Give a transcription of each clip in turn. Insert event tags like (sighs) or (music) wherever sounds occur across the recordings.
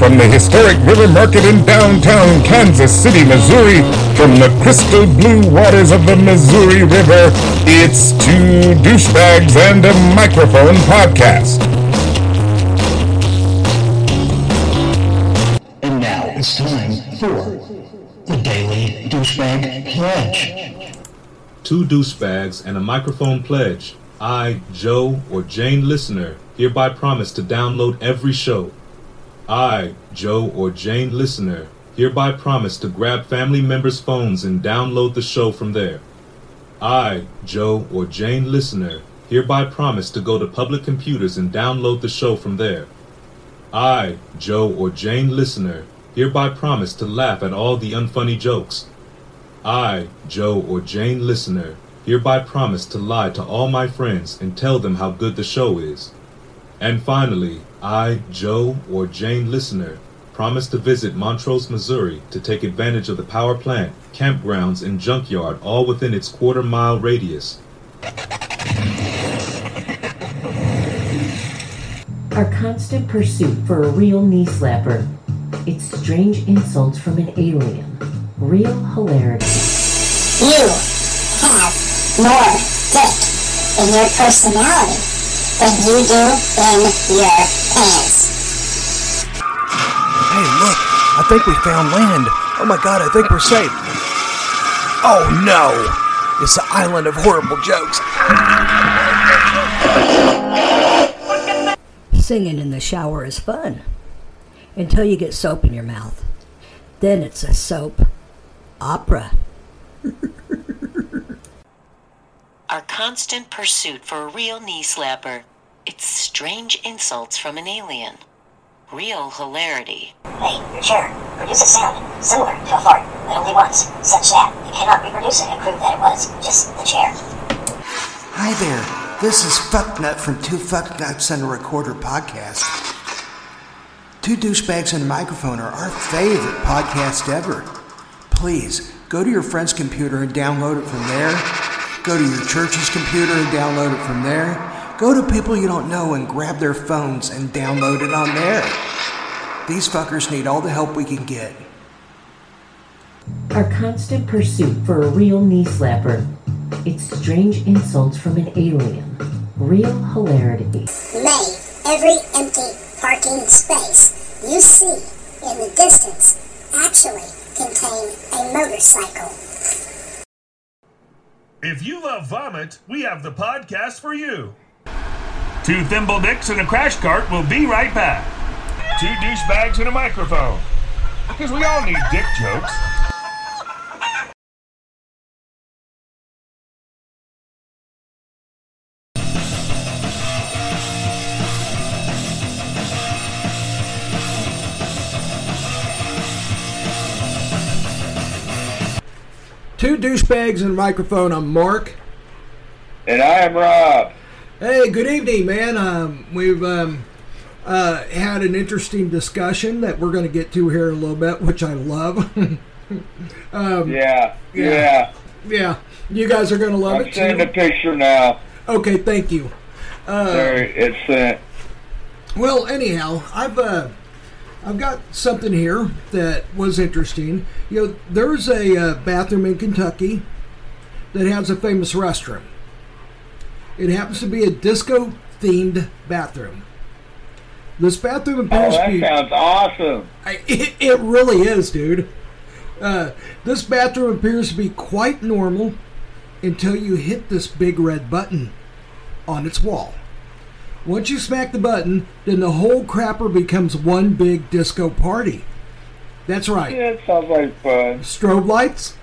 from the historic River Market in downtown Kansas City, Missouri, from the crystal blue waters of the Missouri River, it's Two Douchebags and a Microphone podcast. And now it's time for the Daily Douchebag Pledge. Two douchebags and a microphone pledge. I, Joe, or Jane listener, hereby promise to download every show. I, Joe, or Jane listener, hereby promise to grab family members' phones and download the show from there. I, Joe, or Jane listener, hereby promise to go to public computers and download the show from there. I, Joe, or Jane listener, hereby promise to laugh at all the unfunny jokes. I, Joe, or Jane listener, hereby promise to lie to all my friends and tell them how good the show is. And finally, I, Joe, or Jane listener, promise to visit Montrose, Missouri to take advantage of the power plant, campgrounds, and junkyard all within its quarter mile radius. Our constant pursuit for a real knee slapper. It's strange insults from an alien. Real hilarity. You have more dick in your personality than you do in your pants. Hey, look! I think we found land. Oh my god, I think we're safe. Oh no! It's the island of horrible jokes. Singing in the shower is fun until you get soap in your mouth. Then it's a soap opera. (laughs) Our constant pursuit for a real knee slapper. It's strange insults from an alien. Real hilarity. Hey, your chair produces sound similar to a fart, but only once, such that you cannot reproduce it and prove that it was just the chair. Hi there. This is Fucknut from Two Fucknuts and a Recorder podcast. Two douchebags and a microphone are our favorite podcast ever. Please go to your friend's computer and download it from there. Go to your church's computer and download it from there. Go to people you don't know and grab their phones and download it on there. These fuckers need all the help we can get. Our constant pursuit for a real knee slapper. It's strange insults from an alien. Real hilarity. May every empty parking space you see in the distance actually contain a motorcycle. If you love vomit, we have the podcast for you. Two thimble dicks and a crash cart will be right back. Two douchebags and a microphone. Because we all need dick jokes. Two douchebags and a microphone. I'm Mark. And I am Rob. Hey, good evening, man. Um, we've um, uh, had an interesting discussion that we're going to get to here in a little bit, which I love. (laughs) um, Yeah, Yeah. yeah. yeah, you guys are going to love I'm it seeing the too. picture now. Okay, thank you. Uh, there it's sent. Well, anyhow, I've uh, I've got something here that was interesting. You know, there's a uh, bathroom in Kentucky that has a famous restroom. It happens to be a disco themed bathroom. This bathroom Oh, appears to that sounds awesome. I, (laughs) it, it really is, dude. Uh, this bathroom appears to be quite normal until you hit this big red button on its wall. Once you smack the button, then the whole crapper becomes one big disco party. That's right. Yeah, it sounds like fun. Strobe lights,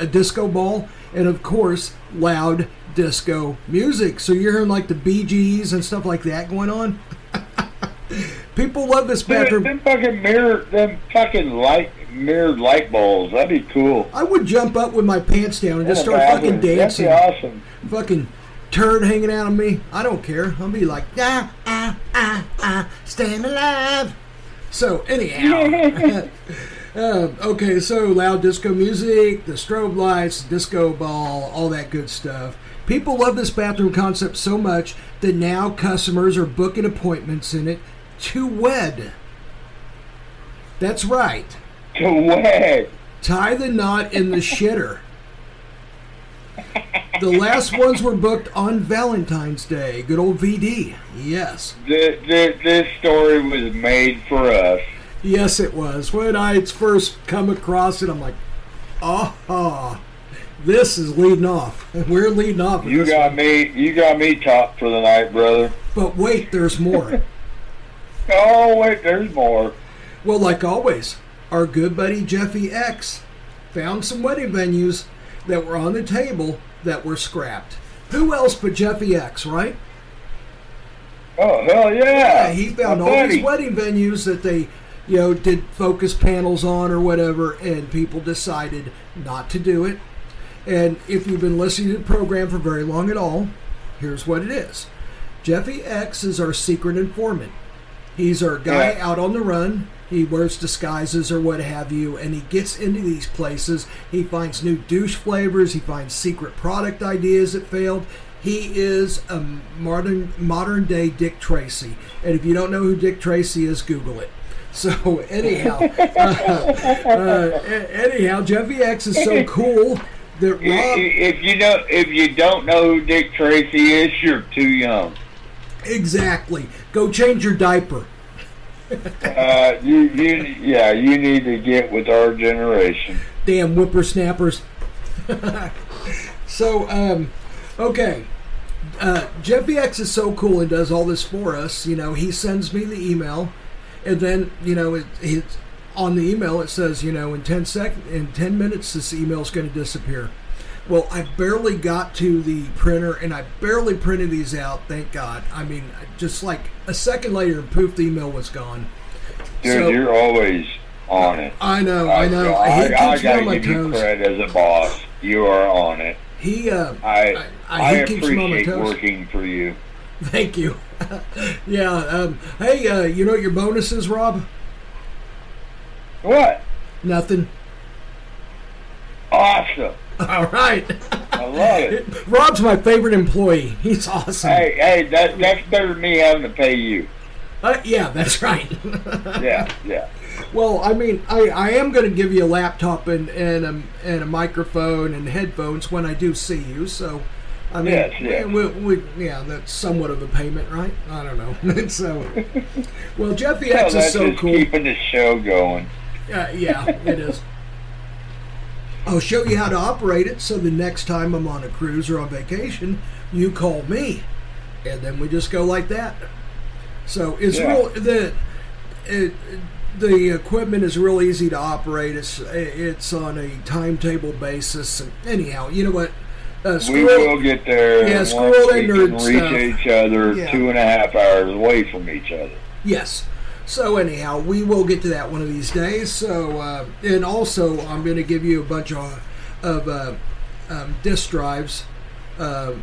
a disco ball, and of course, loud disco music. So you're hearing like the Bee Gees and stuff like that going on. (laughs) People love this Dude, bathroom. them fucking mirror, them fucking light mirrored light bulbs. That'd be cool. I would jump up with my pants down and just start fucking dancing. That'd be awesome. Fucking turd hanging out of me. I don't care. I'll be like, ah, ah, ah, ah, staying alive. So, anyhow. uh, (laughs) okay, so loud disco music, the strobe lights, disco ball, all that good stuff. People love this bathroom concept so much that now customers are booking appointments in it to wed. That's right. To wed. Tie the knot in the shitter. The last ones were booked on Valentine's Day. Good old VD. Yes. This, this, this story was made for us. Yes, it was. When I first come across it, I'm like, ah, this is leading off. (laughs) We're leading off. You got one. me. You got me top for the night, brother. But wait, there's more. (laughs) Oh wait, there's more. well, like always, our good buddy Jeffy X found some wedding venues that were on the table that were scrapped. Who else but Jeffy X, right? Oh hell yeah! Yeah, he found My all buddy. these wedding venues that they, you know, did focus panels on or whatever, and people decided not to do it. And if you've been listening to the program for very long at all, here's what it is Jeffy X is our secret informant. He's our guy Yeah. out on the run. He wears disguises or what have you, and he gets into these places. He finds new douche flavors. He finds secret product ideas that failed. He is a modern modern day Dick Tracy, and if you don't know who Dick Tracy is, Google it. (laughs) So anyhow, (laughs) uh, uh, anyhow, Jeffy X is so cool that Rob If you know, if you don't know who Dick Tracy is, you're too young. exactly go change your diaper. Uh, you, you, yeah, you need to get with our generation. damn whippersnappers. (laughs) so, um, okay. Uh, Jeffy X is so cool and does all this for us. You know, he sends me the email, and then you know, it, it's on the email it says, you know, in ten sec, in ten minutes, this email's going to disappear. Well, I barely got to the printer, and I barely printed these out. Thank God. I mean, just like a second later, poof, the email was gone. Dude, So- you're always on it. I know, I know. I, he I, I keeps gotta give you toes. credit as a boss. You are on it. He, uh, I, I- I, he keeps me on my appreciate working for you. (laughs) Thank you. (laughs) yeah. Um, hey, uh, you know what your bonus is, Rob? What? Nothing. Awesome. (laughs) All right. I love it. (laughs) Rob's my favorite employee. He's awesome. Hey, hey, that that's better than me having to pay you. Uh, yeah, that's right. (laughs) Yeah, yeah. well, I mean, I, I am going to give you a laptop and and a, and a microphone and headphones when I do see you. So, I mean, Yes, yes. We, we, yeah, that's somewhat of a payment, right? I don't know. so, well, Jeffy Well, X that's is so just cool. keeping the show going. Uh, yeah, it is. I'll show you how to operate it so the next time I'm on a cruise or on vacation, you call me. And then we just go like that. So it's Yeah. real the it, the equipment is real easy to operate. It's it's on a timetable basis. And anyhow, you know what? Uh, We will get there Yeah, once squirrel we and can nerd reach stuff. each other Yeah. two and a half hours away from each other. Yes. So anyhow, we will get to that one of these days. So uh, and also, I'm going to give you a bunch of of uh, um, disk drives um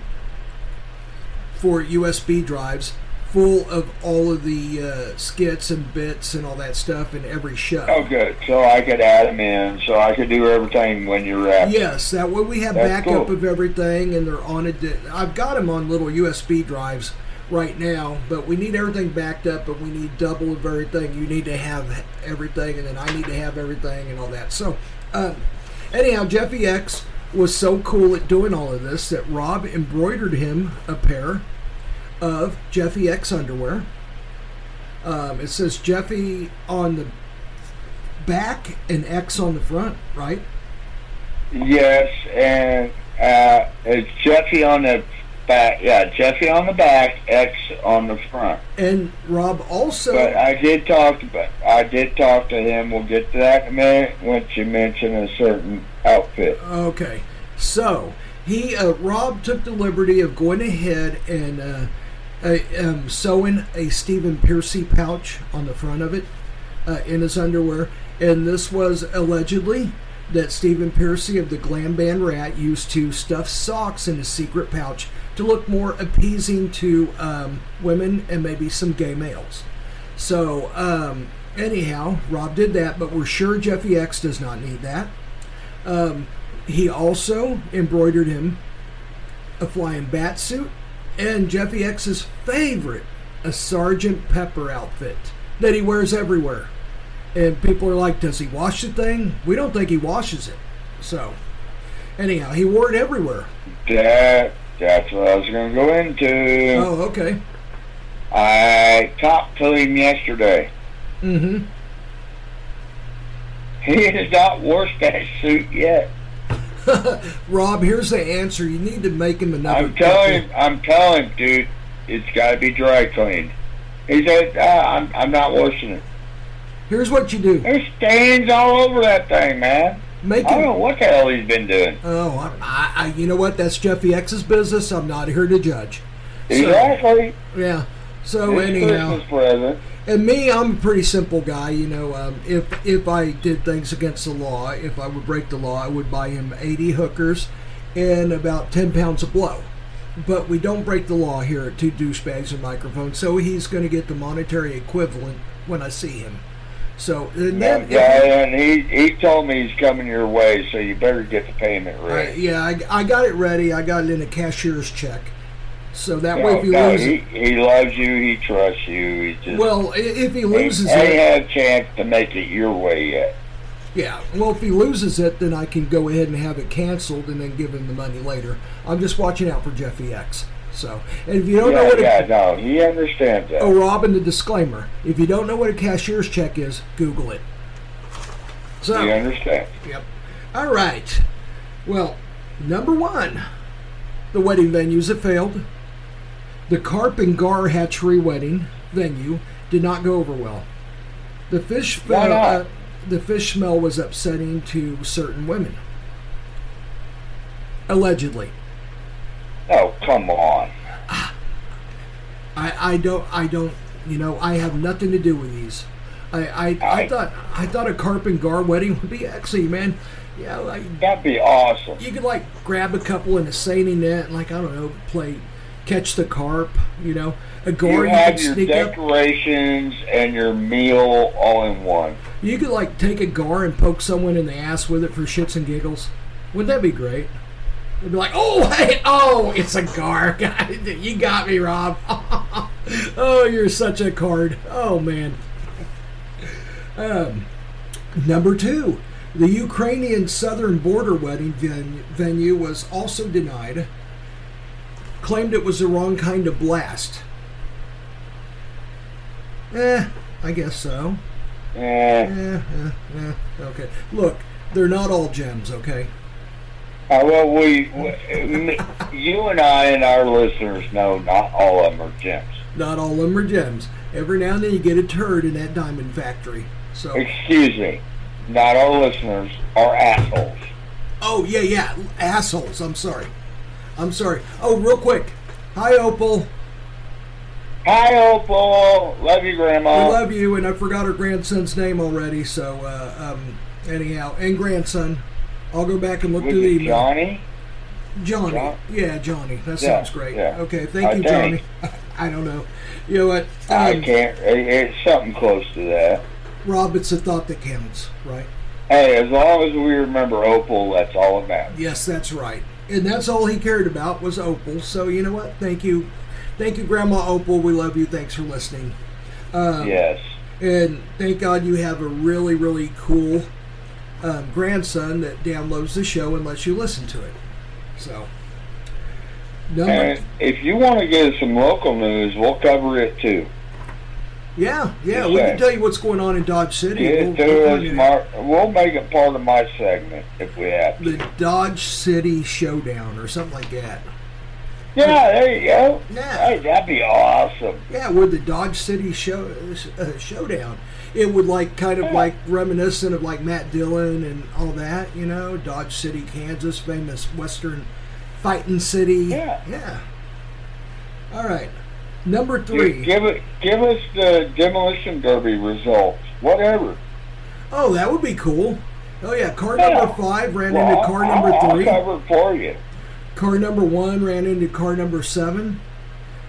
for USB drives, full of all of the uh, skits and bits and all that stuff in every show. Oh, good. So I could add them in, so I could do everything when you're wrapped. Yes, that way we have That's backup cool. of everything, and they're on a. Di- I've got them on little USB drives right now, but we need everything backed up, and we need double of everything. You need to have everything, and then I need to have everything, and all that. So, um, anyhow, Jeffy X was so cool at doing all of this that Rob embroidered him a pair of Jeffy X underwear. Um, it says Jeffy on the back and X on the front, right? Yes, and uh, it's Jeffy on the back. Yeah, Jeffy on the back, X on the front. And Rob also. But I did talk to, I did talk to him. We'll get to that in a minute once you mention a certain outfit. okay, so he uh, Rob took the liberty of going ahead and uh, uh, um, sewing a Stephen Pearcy pouch on the front of it uh, in his underwear, and this was allegedly that Stephen Pearcy of the Glam Band Ratt used to stuff socks in his secret pouch to look more appeasing to um, women and maybe some gay males. So, um, anyhow, Rob did that, but we're sure Jeffy X does not need that. Um, he also embroidered him a flying bat suit and Jeffy X's favorite, a Sergeant Pepper outfit that he wears everywhere. And people are like, does he wash the thing? We don't think he washes it. So, anyhow, he wore it everywhere. That that's what I was going to go into. Oh, okay. I talked to him yesterday. Mm-hmm. He has not washed that suit yet. (laughs) Rob, here's the answer. You need to make him another. I'm telling him, I'm telling him, dude, it's got to be dry cleaned. He said, ah, I'm, I'm not washing it. Here's what you do. There's stains all over that thing, man. Make I don't know what the hell he's been doing. Oh, I, I, you know what? That's Jeffy X's business. I'm not here to judge. So, Exactly. yeah. So It's anyhow, and me, I'm a pretty simple guy. You know, um, if if I did things against the law, if I would break the law, I would buy him 80 hookers and about 10 pounds of blow. But we don't break the law here at Two Douchebags and Microphones, so he's going to get the monetary equivalent when I see him. So and then, Yeah, and he he told me he's coming your way, so you better get the payment I, ready. yeah, I, I got it ready. I got it in a cashier's check, so that way if he no, loses, he, he loves you. He trusts you. He just well, if he loses ain't it, had a chance to make it your way yet. yeah, well, if he loses it, then I can go ahead and have it canceled and then give him the money later. I'm just watching out for Jeffy X. So, and if you don't know yeah, what, yeah, a, no, he understands that. oh, Robin, the disclaimer: if you don't know what a cashier's check is, Google it. So, He understands. Yep. All right. Well, number one, the wedding venues that failed. The Carp and Gar Hatchery wedding venue did not go over well. The fish Why not? uh, the fish smell was upsetting to certain women. Allegedly. Oh, come on. I, I don't I don't you know I have nothing to do with these. I I, I, I- thought I thought a carp and gar wedding would be actually man. Yeah, like That'd be awesome. you could like grab a couple in a seining net and like I don't know play catch the carp. You know a gar You you, have your sneak up. decorations and your meal all in one. You could like take a gar and poke someone in the ass with it for shits and giggles. Wouldn't that be great? They'd be like, oh, hey, oh, it's a gar. (laughs) you got me, Rob. (laughs) oh, you're such a card. Oh, man. Um, number two, the Ukrainian southern border wedding ven- venue was also denied. Claimed it was the wrong kind of blast. Eh, I guess so. Eh, Yeah, yeah, yeah. Okay. Look, they're not all gems, okay? Uh, well, we, we, you and I and our listeners know not all of them are gems. Not all of them are gems. Every now and then you get a turd in that diamond factory. So, Excuse me, not our listeners are assholes. oh yeah, yeah, assholes. I'm sorry. I'm sorry. Oh, real quick. Hi, Opal. Hi, Opal. Love you, Grandma. We love you, and I forgot her grandson's name already. So, uh, um, anyhow, and grandson. I'll go back and look Was through the it email. Johnny? Johnny. John- Yeah, Johnny. That Yeah, sounds great. yeah. Okay, thank I you, think. Johnny. (laughs) I don't know. You know what? I Um, can't. It's something close to that. Rob, it's the thought that counts, right? Hey, as long as we remember Opal, that's all that matters. Yes, that's right. And that's all he cared about was Opal. So you know what? Thank you, thank you, Grandma Opal. We love you. Thanks for listening. Um, Yes. And thank God you have a really, really cool um, grandson that downloads the show and lets you listen to it. So, number, And if you want to get some local news, we'll cover it too. yeah, yeah, Yes, we can tell you what's going on in Dodge City. Get We'll- we'll us, find it. Mark. We'll make it part of my segment if we have to. the Dodge City Showdown or something like that. Yeah, there you go. Yeah. Hey, that'd be awesome. Yeah, we're the Dodge City show uh, showdown, it would like kind of like reminiscent of like Matt Dillon and all that, you know, Dodge City, Kansas, famous Western fighting city. Yeah. yeah. All right, number three. give it. Give us the demolition derby results. Whatever. Oh, that would be cool. Oh yeah, car Yeah. number five ran Well, into car I'll- number I'll, three. I'll cover it for you. Car number one ran into car number seven.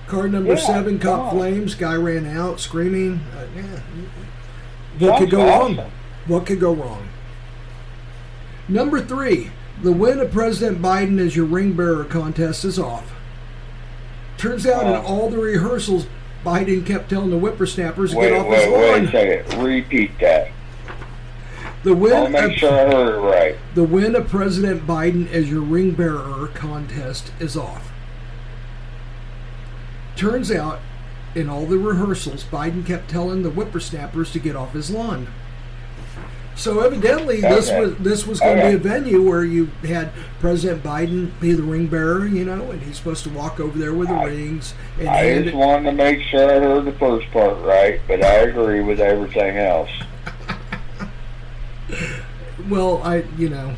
Car number Yeah, seven caught flames. Guy ran out screaming. Uh, yeah. What could go wrong? What could go wrong? Number three, the win of President Biden as your ring bearer contest is off. Turns out in Oh. all the rehearsals, Biden kept telling the whippersnappers to Wait, get off wait, his wait a second. Repeat that. The win. I'll make of- sure I heard it right. The win of President Biden as your ring bearer contest is off. Turns out, in all the rehearsals, Biden kept telling the whippersnappers to get off his lawn. So evidently, this was this was going to be a venue where you had President Biden be the ring bearer, you know, and he's supposed to walk over there with the rings and I just it. wanted to make sure I heard the first part right, but I agree with everything else. (laughs) Well, I, you know,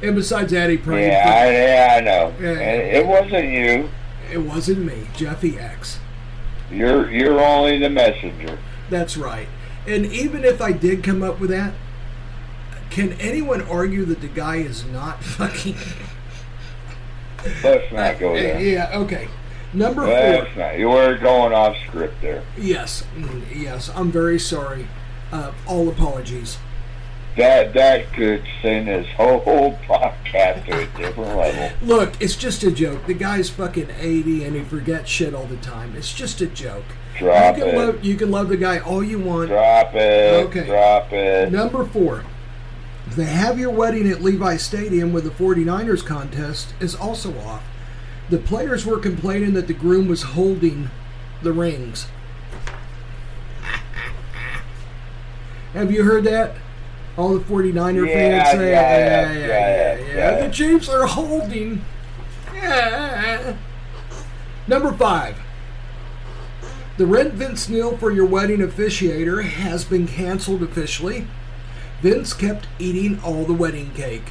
and besides that, he. Yeah, I, yeah, I know. And it wasn't you. it wasn't me, Jeffy X. You're you're only the messenger. That's right. And even if I did come up with that, can anyone argue that the guy is not (laughs) fucking? Let's not go there. Yeah. Okay. Number Let's four. not. You were going off script there. Yes. Mm, Yes. I'm very sorry. Uh, all apologies. That that could send this whole podcast to a different level. Look, it's just a joke. The guy's fucking 80 and he forgets shit all the time. It's just a joke. Drop you can it. love you can love the guy all you want. Drop it. Okay. Drop it. Number four. The Have Your Wedding at Levi Stadium with the 49ers contest is also off. The players were complaining that the groom was holding the rings. Have you heard that? All the 49er Yeah, fans say, yeah, yeah, yeah, yeah, yeah, yeah, yeah. The Chiefs are holding. Yeah. Number five. The Red Vince Neil for Your Wedding Officiator has been canceled officially. Vince kept eating all the wedding cake.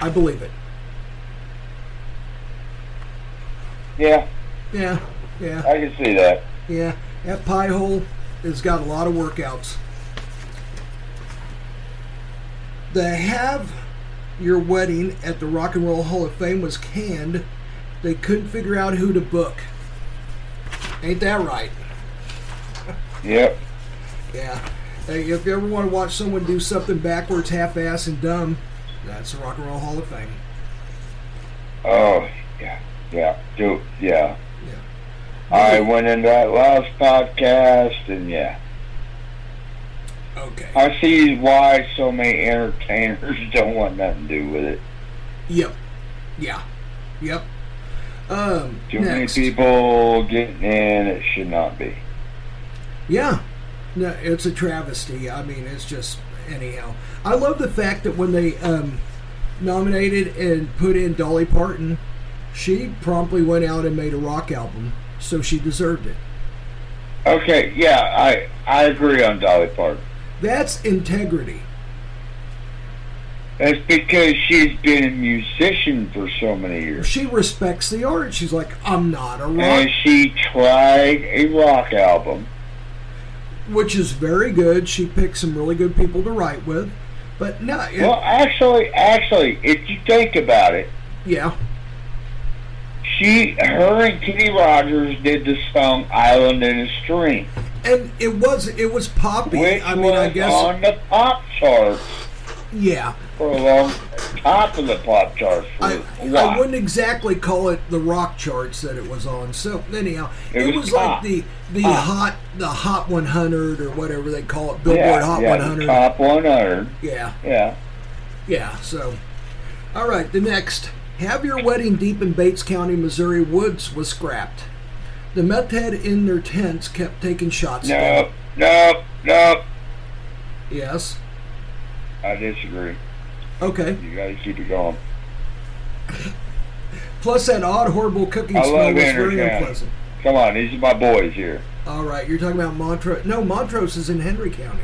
I believe it. Yeah, Yeah, yeah, I can see that. yeah. That pie hole has got a lot of workouts. The Have Your Wedding at the Rock and Roll Hall of Fame was canned. They couldn't figure out who to book. Ain't that right? Yep. Yeah. Hey, if you ever want to watch someone do something backwards, half-ass, and dumb, that's the Rock and Roll Hall of Fame. Oh, yeah, yeah, do yeah. Yeah. I went in that last podcast, and yeah, Okay. I see why so many entertainers (laughs) don't want nothing to do with it. Yep. Yeah. Yep. Um. Too next. many people getting in, it should not be. Yeah. No, it's a travesty. I mean, it's just anyhow. I love the fact that when they um, nominated and put in Dolly Parton, she promptly went out and made a rock album, so she deserved it. Okay, yeah, I I agree on Dolly Parton. That's integrity. That's because she's been a musician for so many years. She respects the art. She's like, I'm not a rock, And she tried a rock album. which is very good. She picked some really good people to write with, but no, it, Well, actually, actually, if you think about it, yeah, she, her and Kenny Rogers did the song "Island in a Stream," and it was it was poppy. which I mean, I guess on the pop charts yeah. for a long, top of the pop charts for I, I wouldn't exactly call it the rock charts that it was on. So anyhow, It it, was was, like the the Top. hot the hot 100 or whatever they call it, Billboard yeah, Hot yeah, 100. the top 100. Yeah, Yeah. yeah. So, all right, the next. Have Your Wedding Deep in Bates County, Missouri Woods was scrapped. The meth head in their tents kept taking shots. No, no, no. Yes. I disagree. Okay. You got to keep it going. (laughs) Plus, that odd, horrible cooking I smell was very Intercam. unpleasant. Come on, these are my boys here. All right, you're talking about Montrose. No, Montrose is in Henry County.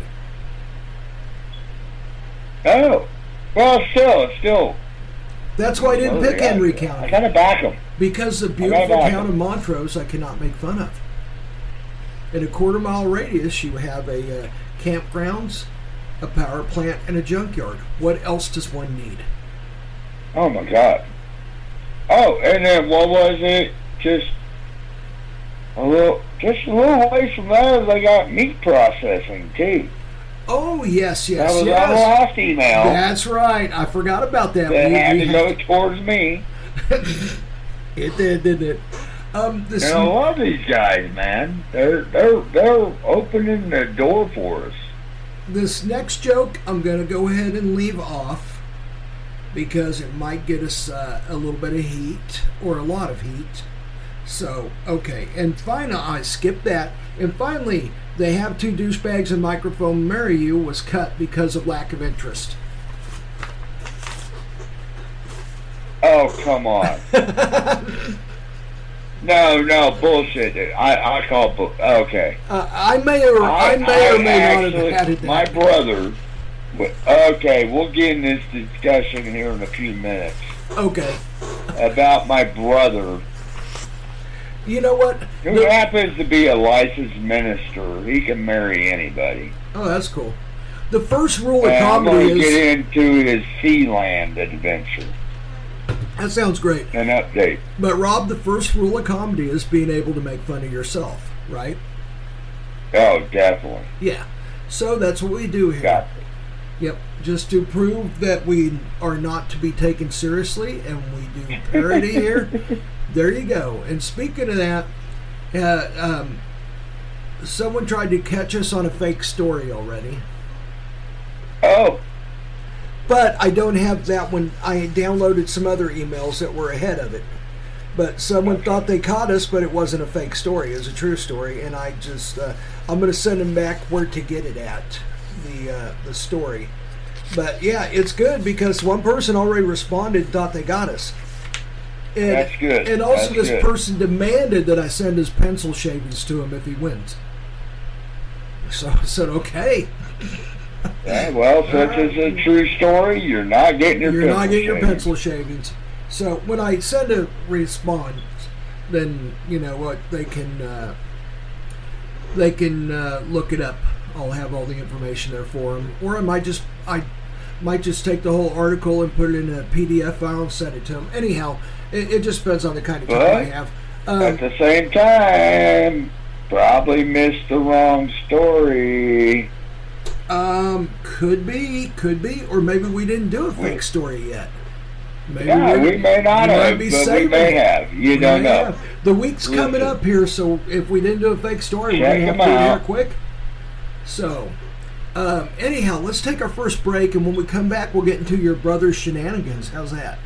Oh, well, still, still. That's why I didn't pick I- Henry I County. kind of back them. Because the beautiful town of Montrose, I cannot make fun of. In a quarter mile radius, you have a uh, campgrounds, a power plant, and a junkyard. What else does one need? Oh my God. Oh, and then what was it? Just a little, just a little ways from there, they got meat processing too. Oh yes, yes, that was yes. our last email. That's right. I forgot about that. that We- had we to have- go towards me. (laughs) It did, didn't it? Um, the And I sm- love these guys, man. They're they're they're opening the door for us. this next joke I'm going to go ahead and leave off because it might get us uh, a little bit of heat or a lot of heat. So, okay. And finally, I skipped that. And finally, they have two douchebags and microphone marry you was cut because of lack of interest. Oh, come on. (laughs) no, no, bullshit. I, I call bu- Okay. Uh, I may or I, may or may not actually- have added that. My brother. Okay, we'll get in this discussion here in a few minutes Okay. about my brother, You know what? who happens to be a licensed minister. He can marry anybody. Oh, that's cool. The first rule of And I'm comedy to is get into his Sealand adventure. That sounds great. An update. But Rob, the first rule of comedy is being able to make fun of yourself, right? Oh, definitely. Yeah. So that's what we do here. Got Yep. Just to prove that we are not to be taken seriously and we do parody (laughs) here. There you go. And speaking of that, uh, um, someone tried to catch us on a fake story already. Oh. But I don't have that one. I downloaded some other emails that were ahead of it. But someone thought they caught us, but it wasn't a fake story. It was a true story. And I just, uh, I'm going to send them back where to get it at, the, uh, the story. But yeah, it's good because one person already responded, thought they got us. And, That's good. And also, That's this good. person demanded that I send his pencil shavings to him if he wins. So I said, okay. Yeah, well, such is a true story. You're not getting your You're pencil not getting your shaved. pencil shavings. So when I send a response, then you know what they can uh, they can uh, look it up. I'll have all the information there for them, or I might just I might just take the whole article and put it in a PDF file and send it to them. Anyhow, it, it just depends on the kind of time I have. At Um, the same time, probably missed the wrong story. Um, could be, could be, or maybe we didn't do a fake story yet. Maybe Yeah, we're- we may not we have, but we may have. You We don't know. have. The week's coming up here, so if we didn't do a fake story, we're gonna have to here quick. So, um, anyhow, let's take our first break, and when we come back, we'll get into your brother's shenanigans. How's that?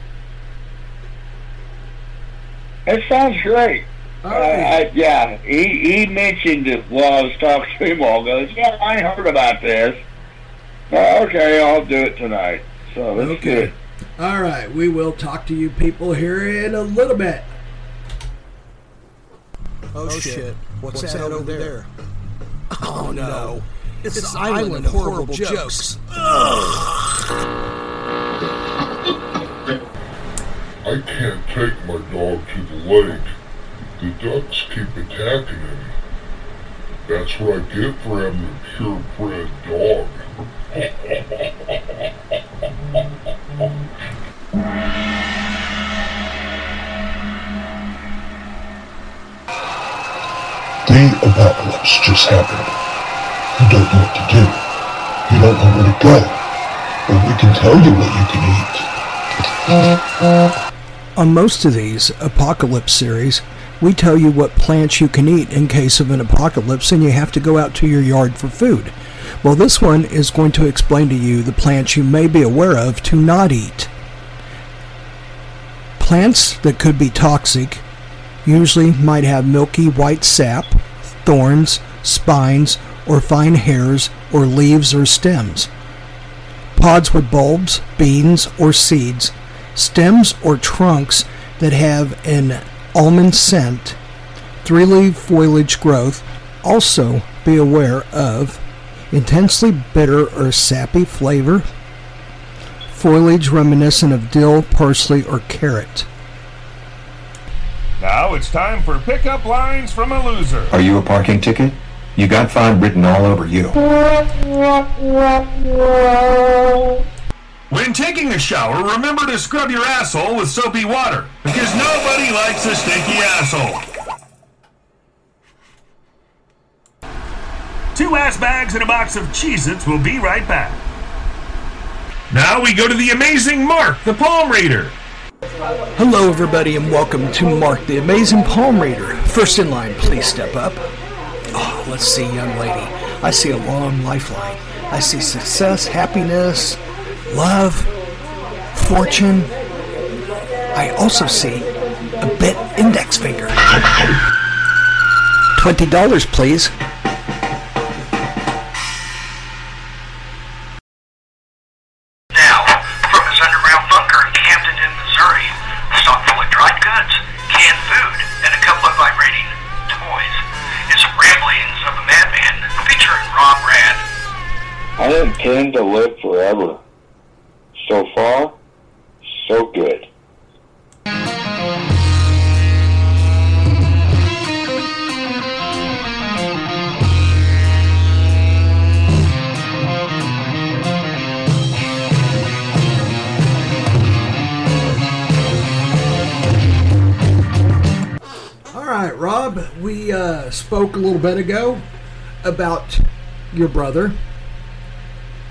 It sounds great. All Uh. I, yeah, he, he mentioned it while I was talking to him. All goes, yeah, I heard about this. Uh, okay, I'll do it tonight. So that's Okay. good. All right, we will talk to you people here in a little bit. Oh, shit. What's, that, over there? Oh no. It's, an island, of horrible, jokes. I can't take my dog to the lake. The ducks keep attacking him. That's what I get for having a purebred dog. The apocalypse just happened. You don't know what to do. You don't know where to go. But we can tell you what you can eat. On most of these apocalypse series, we tell you what plants you can eat in case of an apocalypse and you have to go out to your yard for food. Well, this one is going to explain to you the plants you may be aware of to not eat. Plants that could be toxic usually might have milky white sap, thorns, spines, or fine hairs, or leaves or stems. Pods with bulbs, beans, or seeds, stems or trunks that have an almond scent, three leaf foliage growth. Also, be aware of intensely bitter or sappy flavor, foliage reminiscent of dill, parsley, or carrot. Now it's time for pickup lines from a loser. Are you a parking ticket? You got fine written all over you. When taking a shower, remember to scrub your asshole with soapy water, because nobody likes a stinky asshole. Two ass bags and a box of Cheez-Its will be right back. Now we go to the amazing Mark, the palm reader. Hello, everybody, and welcome to Mark the Amazing Palm Reader. First in line, please step up. Oh, let's see, young lady. I see a long lifeline. I see success, happiness, love, fortune. I also see a bit index finger. $20, please. Spoke a little bit ago about your brother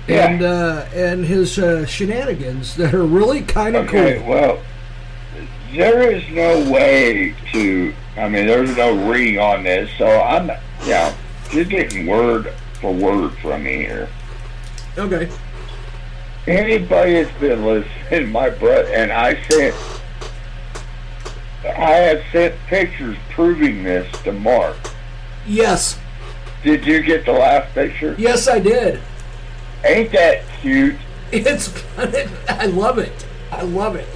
and uh, and his uh, shenanigans that are really kind of Okay, cool. well, there is no way to. I mean, there's no reading on this, so I'm. Yeah, you're getting word for word from me here. Okay. Anybody that's been listening, my brother, and I sent. I have sent pictures proving this to Mark. Yes, Did you get the last picture? yes, I did. Ain't that cute? It's I love it. I love it.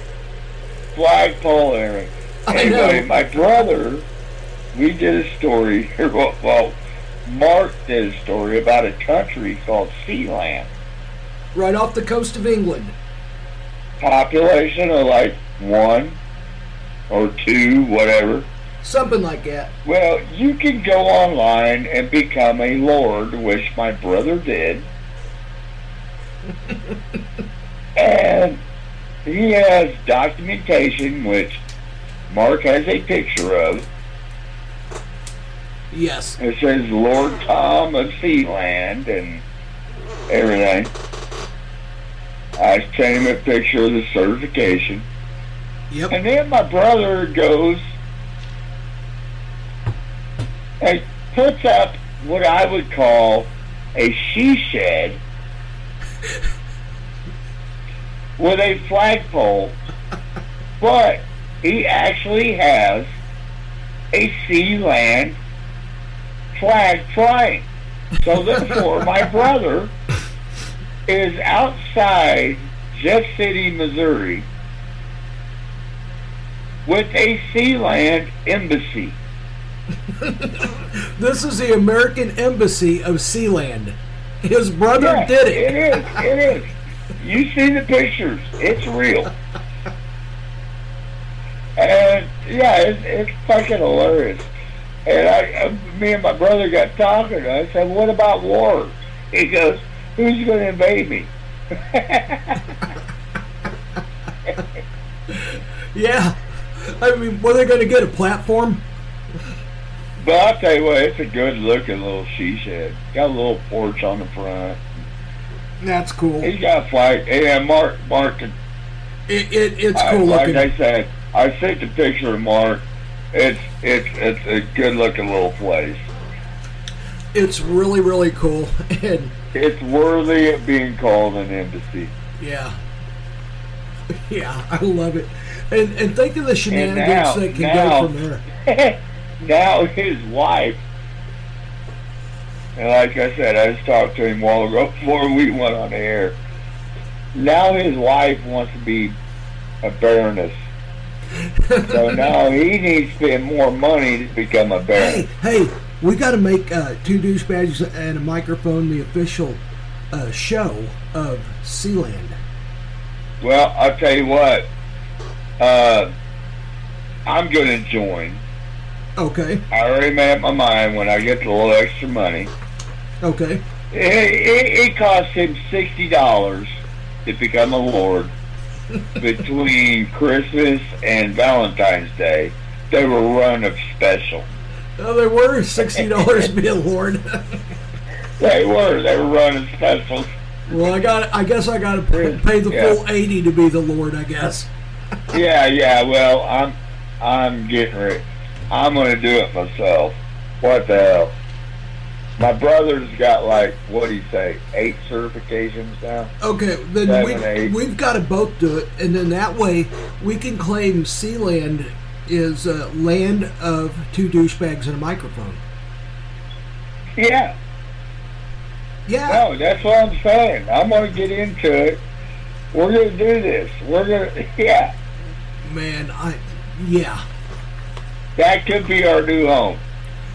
flagpole and everything. I know. Anyway, my brother, we did a story. (laughs) Well, Mark did a story about a country called Sealand. Right off the coast of England. Population of like one or two, whatever. Something like that. Well, you can go online and become a lord, which my brother did. (laughs) and he has documentation, which Mark has a picture of. Yes. It says Lord Tom of Sealand and everything. I sent him a picture of the certification. Yep. And then my brother goes and puts up what I would call a she shed with a flagpole, but he actually has a Sealand flag flying. So therefore, my brother is outside Jeff City, Missouri, with a Sealand embassy. (laughs) This is the American Embassy of Sealand. His brother Yeah, did it. It is. It is. You see the pictures. It's real. And yeah, it's, it's fucking hilarious. And I, uh, me and my brother got talking. I said, "What about war?" He goes, "Who's going to invade me?" (laughs) Yeah. I mean, were they going to get a platform? But I'll tell you what, it's a good looking little she shed. Got a little porch on the front. That's cool. He's got a flag. Yeah, Mark, Mark. It, it, it's I- cool like looking. I said, I sent the picture of Mark. It's it's it's a good looking little place. It's really, really cool. (laughs) And It's worthy of being called an embassy. yeah. (laughs) Yeah, I love it. And and think of the shenanigans now, that can now, go from there. (laughs) now his wife. And like I said, I just talked to him a while ago before we went on the air. Now his wife wants to be a baroness. so (laughs) now he needs to spend more money to become a baron. Hey, we got to make uh, two douchebags and a microphone the official uh, show of Sealand. Well, I'll tell you what. Uh, I'm going to join. Okay. I already made up my mind when I get a little extra money. Okay. It, it, it cost him sixty dollars to become a lord between Christmas and Valentine's Day. They were run of special. Oh, they were sixty dollars to be a lord. They were. They were running specials. well, I got. I guess I got to pay, pay the Yeah. full eighty to be the lord. I guess. Yeah, yeah. Well, I'm I'm getting ready. I'm going to do it myself. What the hell? My brother's got like what do you say, eight certifications now. Okay, then Seven, we, we've got to both do it, and then that way we can claim Sealand is uh, land of two douchebags and a microphone. Yeah. Yeah. No, that's what I'm saying. I'm gonna get into it. We're gonna do this. We're gonna (laughs) yeah. Man, I yeah. That could be our new home.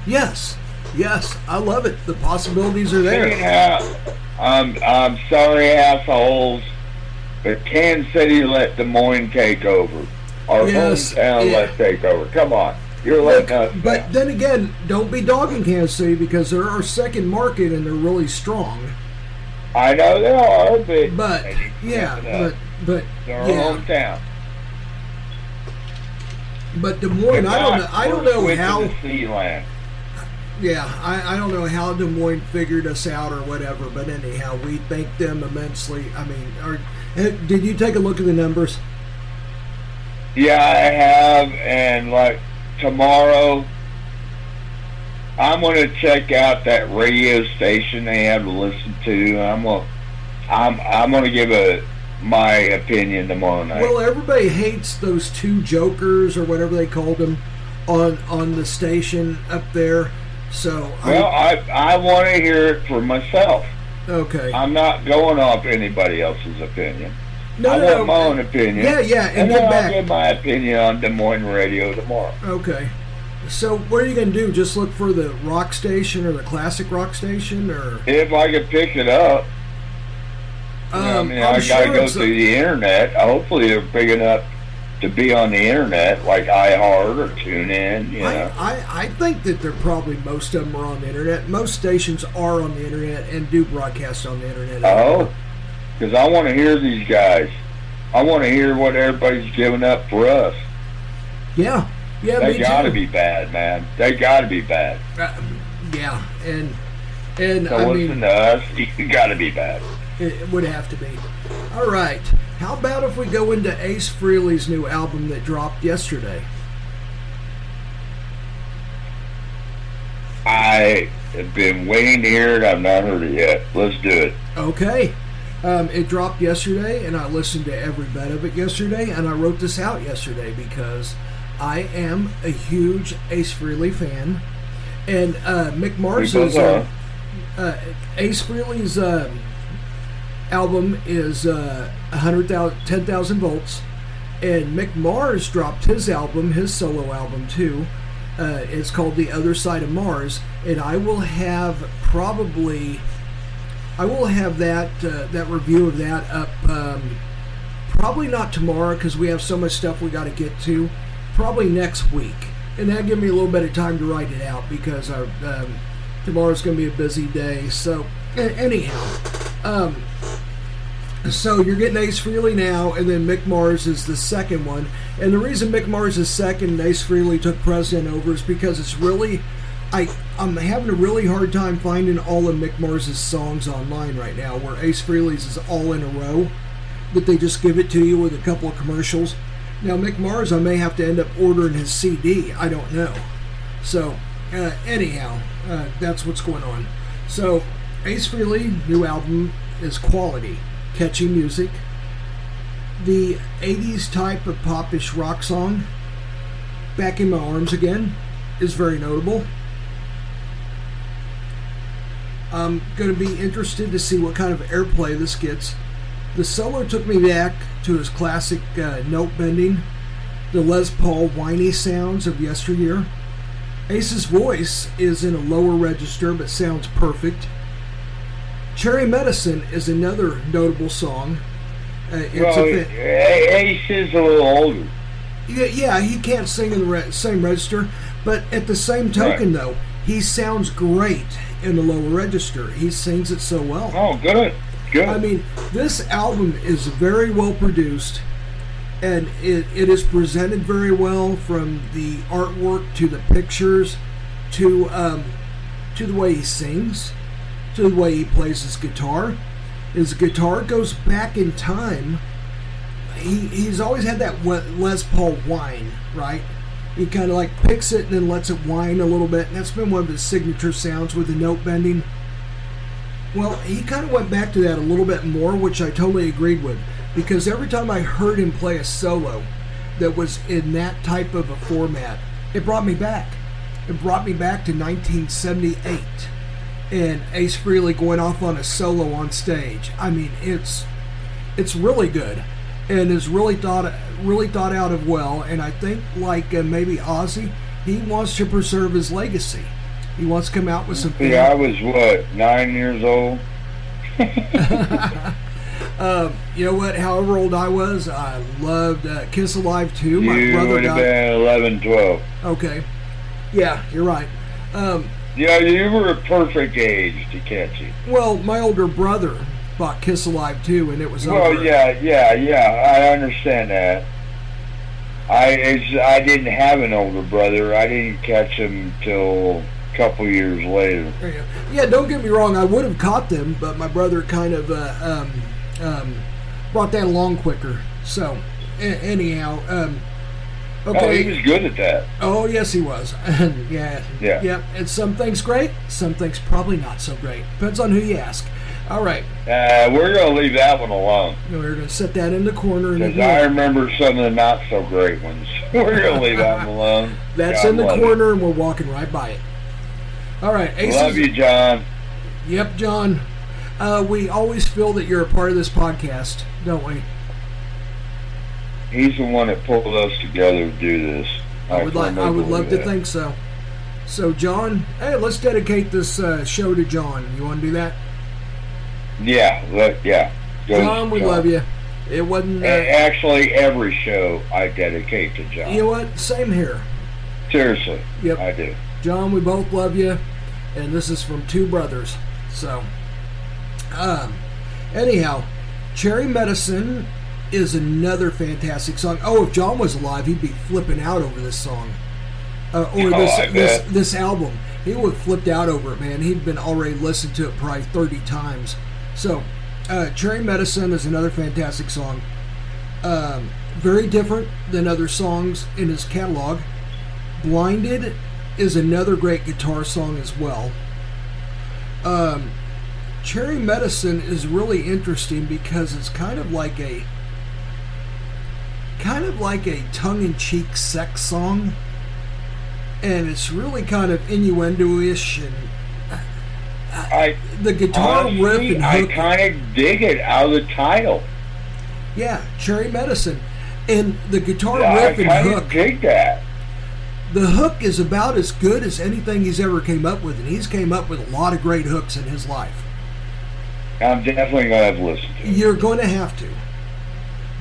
Yes, yes, I love it. The possibilities are there. Seeing how uh, I'm I'm sorry assholes, but Kansas City let Des Moines take over. Our Yes, hometown yeah. let take over. Come on. You're letting us But then again, don't be dogging Kansas City because they're our second market and they're really strong. I know they are, but But yeah, but but they're our yeah, hometown. But Des Moines, I don't know. I don't know how. Yeah, I, I don't know how Des Moines figured us out or whatever, but anyhow, we thank them immensely. I mean, are, eh, did you take a look at the numbers? Yeah, I have, and like tomorrow, I'm gonna check out that radio station they have to listen to. I'm gonna, I'm, I'm gonna give a my opinion tomorrow night. Well, everybody hates those two jokers or whatever they called them on on the station up there. So Well, I, I want to hear it for myself. Okay. I'm not going off anybody else's opinion. No, I no, want no. my own opinion. Yeah, yeah, and and get then back. I'll give my opinion on Des Moines radio tomorrow. okay. So what are you gonna do? Just look for the rock station or the classic rock station or? If I could pick it up. Know, I Um, mean, I'm I gotta go it's a- through the internet. Hopefully, they're big enough to be on the internet, like iHeart or TuneIn. You know, I, I, I think that they're probably most of them are on the internet. Most stations are on the internet and do broadcast on the internet. oh, because I want to hear these guys. I want to hear what everybody's giving up for us. Yeah, yeah, they gotta be bad, man. They gotta be bad. Uh, yeah, and and So I listen mean, to us. (laughs) You gotta be bad. It, would have to be. All right. How about if we go into Ace Frehley's new album that dropped yesterday? I have been waiting to hear it. I've not heard it yet. Let's do it. Okay. Um, it dropped yesterday, and I listened to every bit of it yesterday, and I wrote this out yesterday because I am a huge Ace Frehley fan. And uh, Mick Mars is uh, uh, Ace Frehley's um album is uh, 100,000 10,000 volts, and Mick Mars dropped his album, his solo album too. Uh, it's called The Other Side of Mars, and I will have probably, I will have that uh, that review of that up. Um, probably not tomorrow because we have so much stuff we got to get to. Probably next week, and that give me a little bit of time to write it out because I, um, tomorrow's going to be a busy day. So anyhow, um, so you're getting Ace Frehley now, and then Mick Mars is the second one. And the reason Mick Mars is second and Ace Frehley took precedent over is because it's really, I I'm having a really hard time finding all of Mick Mars's songs online right now. Where Ace Frehley's is all in a row, that they just give it to you with a couple of commercials. Now Mick Mars, I may have to end up ordering his CD. I don't know. So uh, anyhow, uh, that's what's going on. So Ace Frehley new album is quality catchy music. The 80s type of popish rock song, Back in My Arms Again, is very notable. I'm going to be interested to see what kind of airplay this gets. The solo took me back to his classic uh, note bending, the Les Paul whiny sounds of yesteryear. Ace's voice is in a lower register but sounds perfect. Cherry Medicine is another notable song. Uh, it's well, Ace is a little older. yeah, yeah, he can't sing in the re- same register, but at the same token, though, he sounds great in the lower register. He sings it so well. Oh, good, good. I mean, this album is very well produced, and it, it is presented very well from the artwork to the pictures to um, to the way he sings to the way he plays his guitar. His guitar goes back in time. He, he's always had that Les Paul whine, right? He kind of like picks it and then lets it whine a little bit. And that's been one of his signature sounds with the note bending. Well, he kind of went back to that a little bit more, which I totally agreed with. Because every time I heard him play a solo that was in that type of a format, it brought me back. It brought me back to 1978 and Ace Frehley going off on a solo on stage. I mean, it's it's really good and is really thought really thought out of well. And I think like uh, maybe Ozzy, he wants to preserve his legacy. He wants to come out with some. Yeah, I was what nine years old. Uh, (laughs) you know what? However old I was, I loved uh, Kiss Alive too. My you brother would have died. been 11, 12. Okay, yeah, you're right. Um, Yeah, you were a perfect age to catch it. well, my older brother bought Kiss Alive too, and it was Well, over. yeah, yeah, yeah. I understand that. I I didn't have an older brother. I didn't catch him till a couple years later. Go. Yeah, don't get me wrong. I would have caught them, but my brother kind of uh, um, um, brought that along quicker. So, a- anyhow, um, okay. Oh, he was good at that. Oh, yes, he was. (laughs) yeah. Yeah. Yeah. And some things great, some things probably not so great. Depends on who you ask. All right. Uh, we're gonna leave that one alone We're going to set that in the corner. Because I remember some of the not so great ones. (laughs) we're gonna leave that one alone. (laughs) That's God in the corner, and we're walking right by it. All right. Aces- Love you, John. Yep, John. Uh, we always feel that you're a part of this podcast, don't we? He's the one that pulled us together to do this. I would like. I would love believe to think so. So, John, hey, let's dedicate this uh, show to John. You want to do that? Yeah, let, yeah. Go John, we John. love you. It wasn't. Uh, Actually, every show I dedicate to John. you know what? Same here. Seriously, Yep. I do. John, we both love you, and this is from two brothers. So, um, anyhow, Cherry Medicine is another fantastic song. Oh, if John was alive, he'd be flipping out over this song, uh, or Oh, this this this album. He would have flipped out over it, man. He'd been already listened to it probably thirty times. So, uh, Cherry Medicine is another fantastic song. Um, very different than other songs in his catalog. Blinded is another great guitar song as well. Um, Cherry Medicine is really interesting because it's kind of like a kind of like a tongue-in-cheek sex song, and it's really kind of innuendo-ish and uh, uh, I the guitar honestly, riff and I kind of dig it out of the title. Yeah, Cherry Medicine, and the guitar Yeah, I riff and kind hook. dig that. the hook is about as good as anything he's ever came up with, and he's came up with a lot of great hooks in his life. I'm definitely gonna have to listen to it. You're going to have to.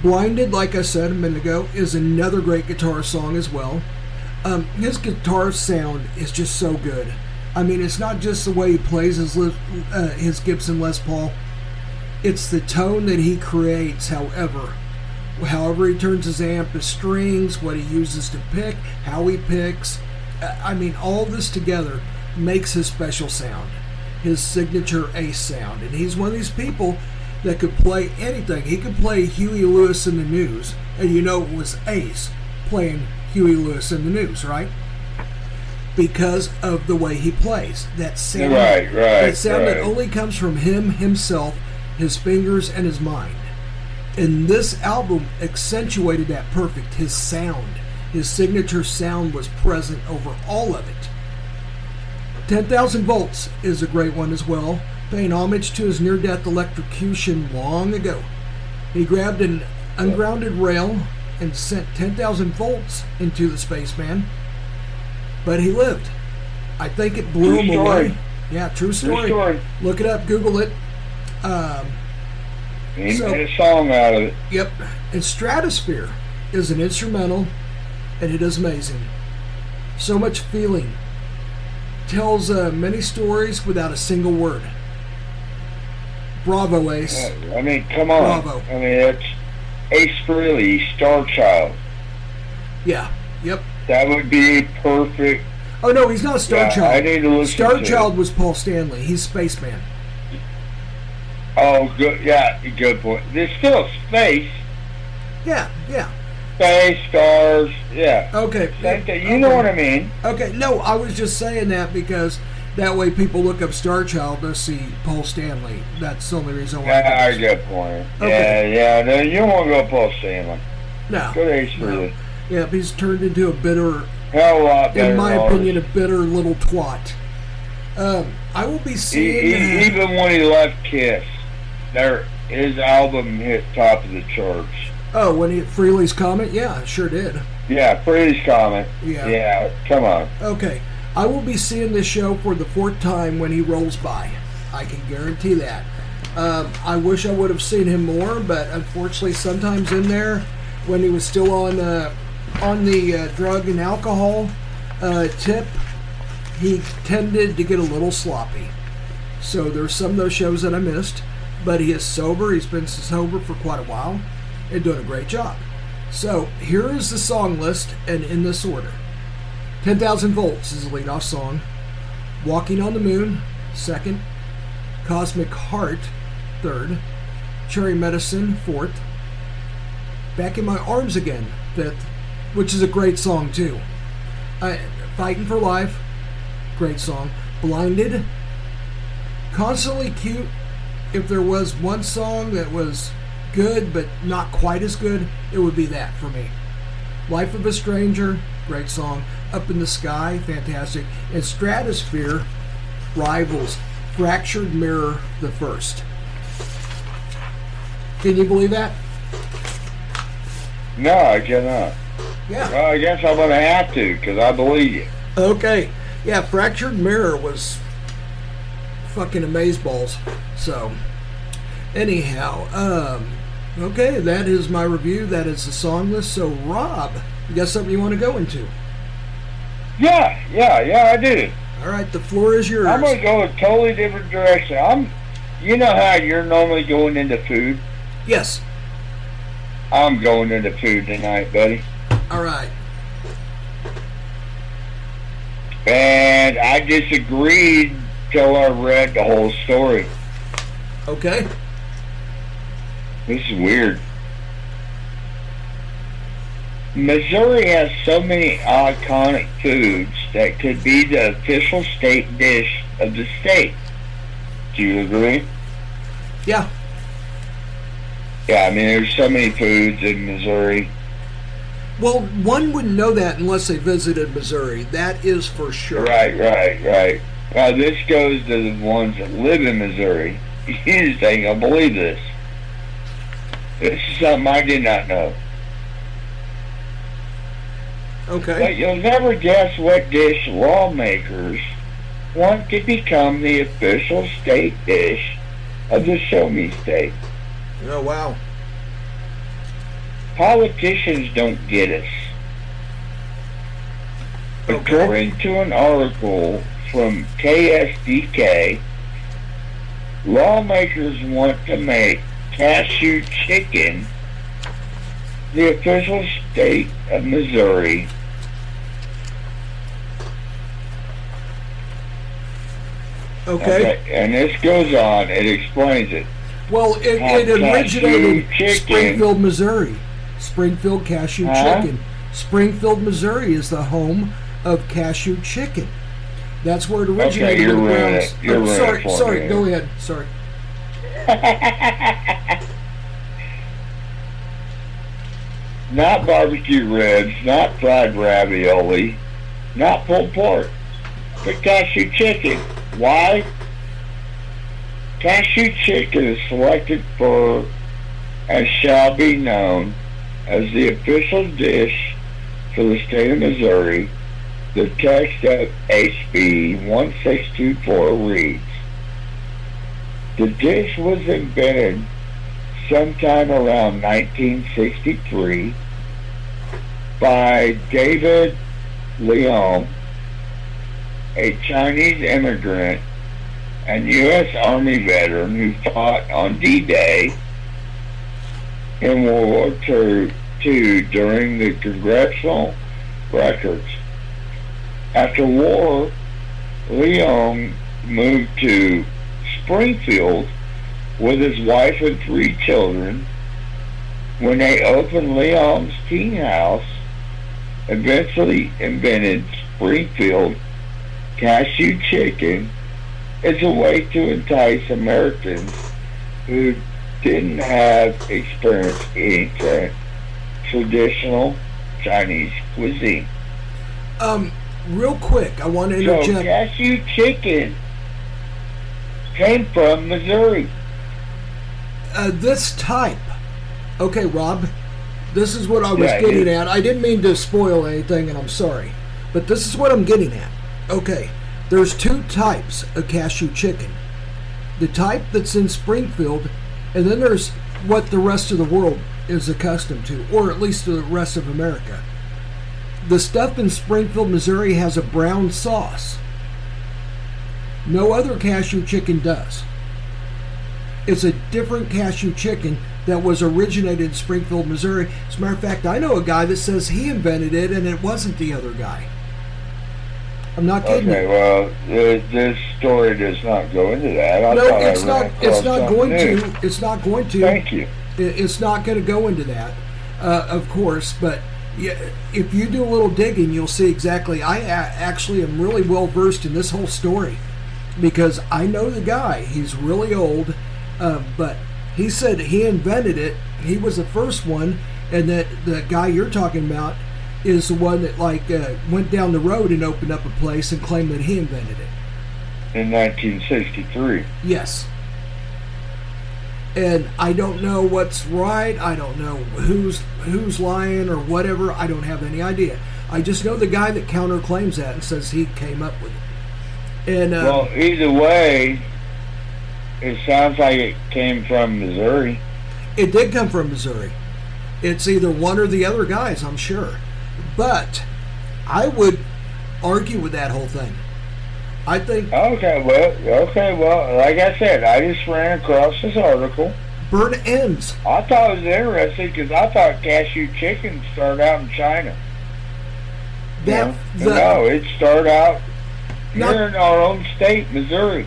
Blinded, like I said a minute ago, is another great guitar song as well. Um, his guitar sound is just so good. I mean, it's not just the way he plays his uh, his Gibson Les Paul. It's the tone that he creates. However, however he turns his amp, his strings, what he uses to pick, how he picks. uh, I mean, all this together makes his special sound, his signature ace sound. And he's one of these people that could play anything. He could play Huey Lewis and the News, and you know it was Ace playing Huey Lewis and the News, right? Because of the way he plays. That sound, Right, right, that sound that only comes from him himself, his fingers, and his mind. And this album accentuated that perfect. His sound, his signature sound was present over all of it. 10,000 Volts is a great one as well, paying homage to his near death electrocution long ago. He grabbed an ungrounded rail and sent 10,000 volts into the spaceman, but he lived. I think it blew True him story. away. Yeah, true True story. story. Look it up, Google it. Um, He So- made a song out of it. Yep. And Stratosphere is an instrumental, and it is amazing. So much feeling. Tells uh, many stories without a single word. Bravo, Ace. Uh, I mean, come on. Bravo. I mean, it's Ace Frehley, Star Child. Yeah. Yep. That would be perfect. Oh no, he's not Star Yeah, Child. I need to listen Star to Child it. was Paul Stanley. He's Spaceman. Oh, good. Yeah, good point. There's still space. Yeah, yeah. space, stars, yeah. Okay. Same thing. You know what I mean? Okay, no, I was just saying that because that way people look up Star Child to see Paul Stanley. That's the only reason why. Yeah, I get the point. Okay. Yeah, yeah. No, you don't want to go Paul Stanley. No. Good age for No. you. Yeah, he's turned into a bitter, Hell a lot better. in my opinion, a bitter little twat. Um, I will be seeing. he, that- even when he left Kiss, there his album hit top of the charts. oh, when he Frehley's Comet, yeah, sure did. Yeah, Frehley's Comet. Yeah. Yeah, come on. Okay, I will be seeing this show for the fourth time when he rolls by. I can guarantee that. Um, I wish I would have seen him more, but unfortunately, sometimes in there, when he was still on uh, on the uh, drug and alcohol uh, tip, he tended to get a little sloppy. So there's some of those shows that I missed, but he is sober. He's been sober for quite a while and doing a great job. So here is the song list, and in this order. 10,000 Volts is the lead off song. Walking on the Moon, second. Cosmic Heart, third. Cherry Medicine, fourth. Back in My Arms Again, fifth, which is a great song too. I, Fighting for Life, great song. Blinded, Constantly Cute. If there was one song that was good but not quite as good, it would be that for me. Life of a Stranger, great song. Up in the Sky, fantastic. And Stratosphere rivals Fractured Mirror the first. Can you believe that? No, I cannot. Yeah. Well, I guess I'm going to have to because I believe you. Okay. Yeah, Fractured Mirror was fucking amazeballs. So, anyhow, um, okay, that is my review. That is the song list. So, Rob, you got something you want to go into? Yeah, yeah, yeah, I do. All right, the floor is yours. I'm going to go a totally different direction. I'm, you know how you're normally going into food? Yes. I'm going into food tonight, buddy. All right. And I disagreed till I read the whole story. Okay. This is weird. Missouri has so many iconic foods that could be the official state dish of the state. Do you agree? Yeah. Yeah, I mean, there's so many foods in Missouri. Well, one wouldn't know that unless they visited Missouri. That is for sure. Right, right, right. Now, this goes to the ones that live in Missouri. (laughs) You just ain't gonna believe this. This is something I did not know. Okay. But you'll never guess what dish lawmakers want to become the official state dish of the Show Me State. Oh, wow. Politicians don't get us. According to an article from KSDK, lawmakers want to make cashew chicken the official state of Missouri. Okay. Uh, and this goes on, it explains it. Well, it, it originated in chicken. Springfield, Missouri. Springfield Cashew Huh? Chicken. Springfield, Missouri is the home of cashew chicken. That's where it originated. you're ruining grounds- it. You're Oh, sorry, sorry. me. Go ahead. Sorry. (laughs) Not barbecue ribs, not fried ravioli, not pulled pork, but cashew chicken. Why? Cashew chicken is selected for and shall be known as the official dish for the state of Missouri. The text of HB 1624 reads, The dish was invented sometime around 1963 by David Leong, a Chinese immigrant and U.S. Army veteran who fought on D-Day in World War II during the congressional records. After war, Leong moved to Springfield with his wife and three children when they opened Leong's Tea House, eventually invented Springfield cashew chicken is a way to entice Americans who didn't have experience eating tra- traditional Chinese cuisine. Um, real quick, I want to So interject. cashew chicken came from Missouri. uh, this type. Okay, Rob, this is what I was Yeah, getting at. I didn't mean to spoil anything, and I'm sorry, but this is what I'm getting at. Okay, there's two types of cashew chicken. The type that's in Springfield, and then there's what the rest of the world is accustomed to, or at least the rest of America. The stuff in Springfield, Missouri has a brown sauce. No other cashew chicken does. It's a different cashew chicken that was originated in Springfield, Missouri. As a matter of fact, I know a guy that says he invented it and it wasn't the other guy. I'm not kidding. Okay, you. well, this, this story does not go into that. I no, it's not. It's not going new. to. It's not going to. Thank you. It's not going to go into that, uh, of course. But if you do a little digging, you'll see exactly. I actually am really well versed in this whole story because I know the guy. He's really old, uh, but he said he invented it. He was the first one, and that the guy you're talking about is the one that like uh, went down the road and opened up a place and claimed that he invented it. In 1963. Yes. And I don't know what's right. I don't know who's who's lying or whatever. I don't have any idea. I just know the guy that counterclaims that and says he came up with it. And uh, Well, either way, it sounds like it came from Missouri. it did come from Missouri. It's either one or the other guys, I'm sure. But I would argue with that whole thing. I think Okay, well, okay, well, like I said, I just ran across this article. burn ends. I thought it was interesting because I thought cashew chicken started out in China. That You the- no, it started out Not- here in our own state, Missouri.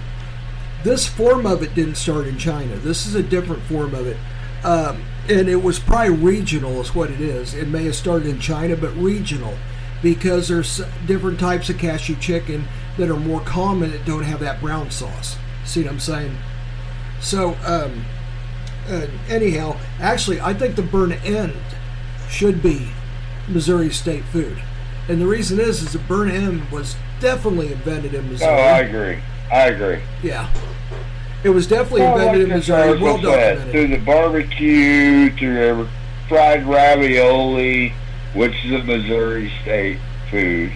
this form of it didn't start in China. This is a different form of it. Um, and it was probably regional, is what it is. It may have started in China, but regional because there's different types of cashew chicken that are more common that don't have that brown sauce. See what I'm saying? So, um, uh, anyhow, actually, I think the burn end should be Missouri state food. And the reason is, is the burn end was definitely invented in Missouri. Oh, I agree. I agree. Yeah. It was definitely Well, invented like in Missouri. Well documented. Through the barbecue, through fried ravioli, which is a Missouri state food.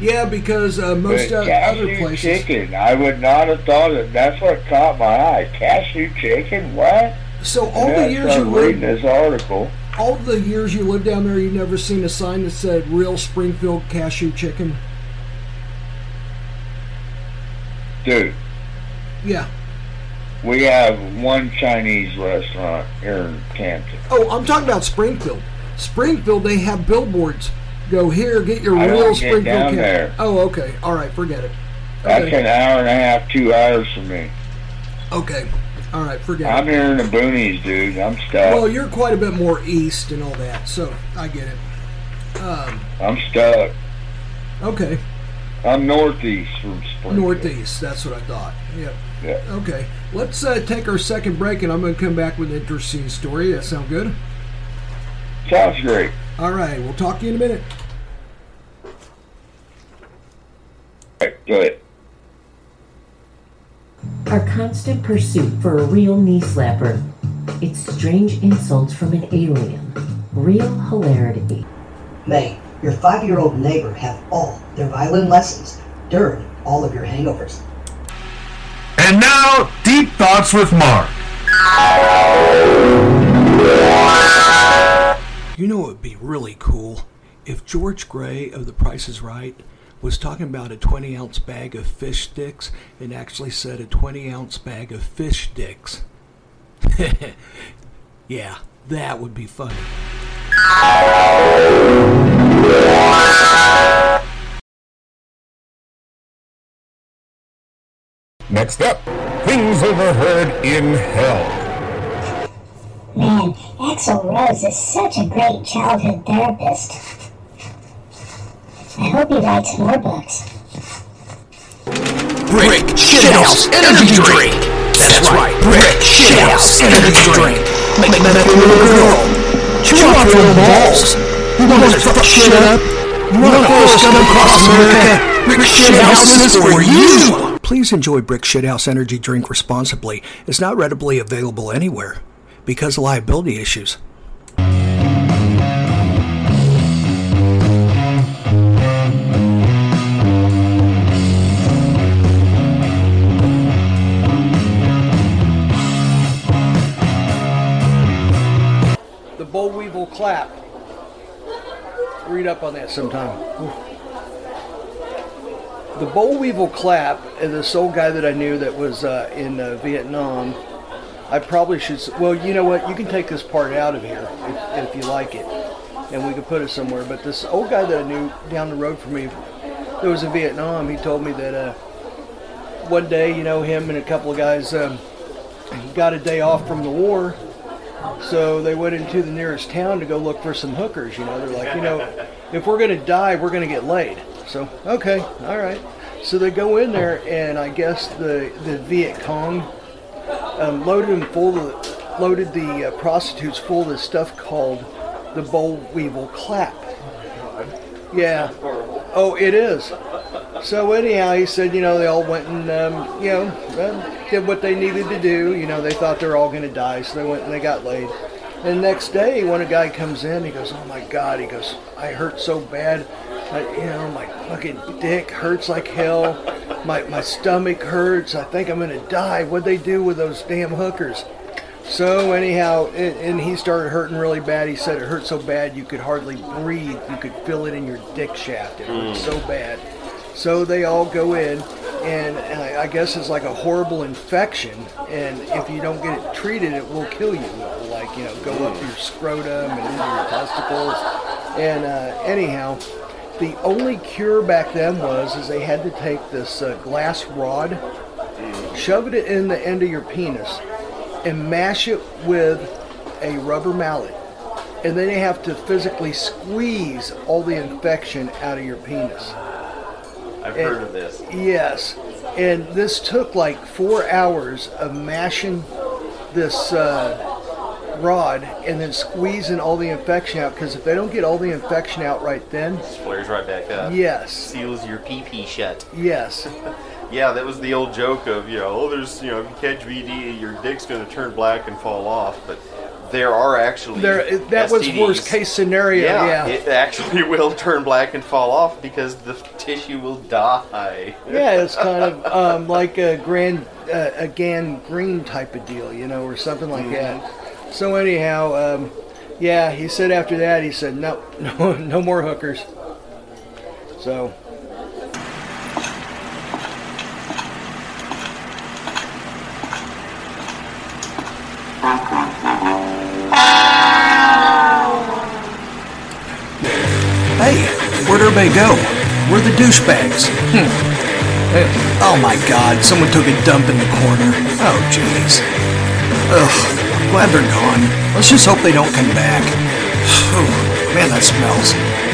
Yeah, because uh, most But uh, cashew other places. chicken, I would not have thought it. That's what caught my eye. Cashew chicken? What? So all And the years you started reading this article. all the years you lived down there, you never seen a sign that said "Real Springfield Cashew Chicken." Dude, Yeah. we have one Chinese restaurant here in Canton. Oh, I'm talking about Springfield. Springfield, they have billboards. Go here, get your I real get Springfield down there. Oh, okay. All right, forget it. That's an hour and a half, two hours from me. Okay. All right, forget it. I'm it. here in the boonies, dude. I'm stuck. Well, you're quite a bit more east and all that, so I get it. Um, I'm stuck. okay. I'm northeast from Springfield. Northeast, that's what I thought. Yep. Yeah. Okay. Let's uh, take our second break, and I'm going to come back with an interesting story. That sound good? Sounds great. All right. We'll talk to you in a minute. All right. go ahead. Our constant pursuit for a real knee slapper. It's strange insults from an alien. Real hilarity. May your five year old neighbor have all their violin lessons during all of your hangovers. And now, Deep Thoughts with Mark. You know, it would be really cool if George Gray of The Price is Right was talking about a 20 ounce bag of fish sticks and actually said a 20 ounce bag of fish sticks. (laughs) yeah, that would be funny. Next up, things overheard in hell. Man, Axl Rose is such a great childhood therapist. I hope he writes more books. Brick Shithouse Energy Drink! That's right, Brick Shithouse Energy Drink! Make that little girl! Chew off your balls! You want to fuck shit up? You want to force gun across America? Brick Shithouse is for you! Please enjoy Brick Shithouse Energy Drink responsibly. It's not readily available anywhere because of liability issues. The boll weevil clap. Read up on that sometime. The boll weevil clap, and this old guy that I knew that was uh, in uh, Vietnam, I probably should. Well, you know what? You can take this part out of here if, if you like it, and we can put it somewhere. But this old guy that I knew down the road from me, that was in Vietnam, he told me that uh, one day, you know, him and a couple of guys um, got a day off from the war, so they went into the nearest town to go look for some hookers. You know, they're like, you know, if we're gonna die, we're gonna get laid. So okay, all right. So they go in there, and I guess the the Viet Cong um, loaded them full of loaded the uh, prostitutes full of this stuff called the boll weevil clap. Yeah. Oh, it is. So anyhow, he said, you know, they all went and, um, you know, um, did what they needed to do. You know, they thought they were all going to die, so they went and they got laid. And the next day, when a guy comes in, he goes, oh my God, he goes, I hurt so bad. I, you know, my fucking dick hurts like hell. My, my stomach hurts. I think I'm going to die. What'd they do with those damn hookers? So anyhow, and, and he started hurting really bad. He said it hurt so bad you could hardly breathe. You could feel it in your dick shaft. It hurt Mm. so bad. So they all go in, and I I guess it's like a horrible infection. And if you don't get it treated, it will kill you. Will, like you know, go up your scrotum and into your testicles. And uh, anyhow, the only cure back then was is they had to take this uh, glass rod, shove it in the end of your penis, and mash it with a rubber mallet. And then you have to physically squeeze all the infection out of your penis. I've And- heard of this. Yes. And this took like four hours of mashing this uh, rod and then squeezing all the infection out. Because if they don't get all the infection out right then, it Flares right back up. Yes. Seals your pee pee shut. yes. (laughs) Yeah, that was the old joke of, you know, oh, there's, you know, if you catch VD, your dick's going to turn black and fall off. But there are actually. There, that was worst case scenario. Yeah. it actually (laughs) will turn black and fall off because the tissue will die. Yeah, it's kind of um, like a grand, uh, a gangrene type of deal, you know, or something like that. So anyhow, um, yeah, he said after that, he said no, (laughs) no, no more hookers. So Hey, where'd everybody go? Where are the douchebags? Hmm. Eh, oh my god, someone took a dump in the corner. Oh jeez. Ugh, glad they're gone. Let's just hope they don't come back. (sighs) Man, that smells.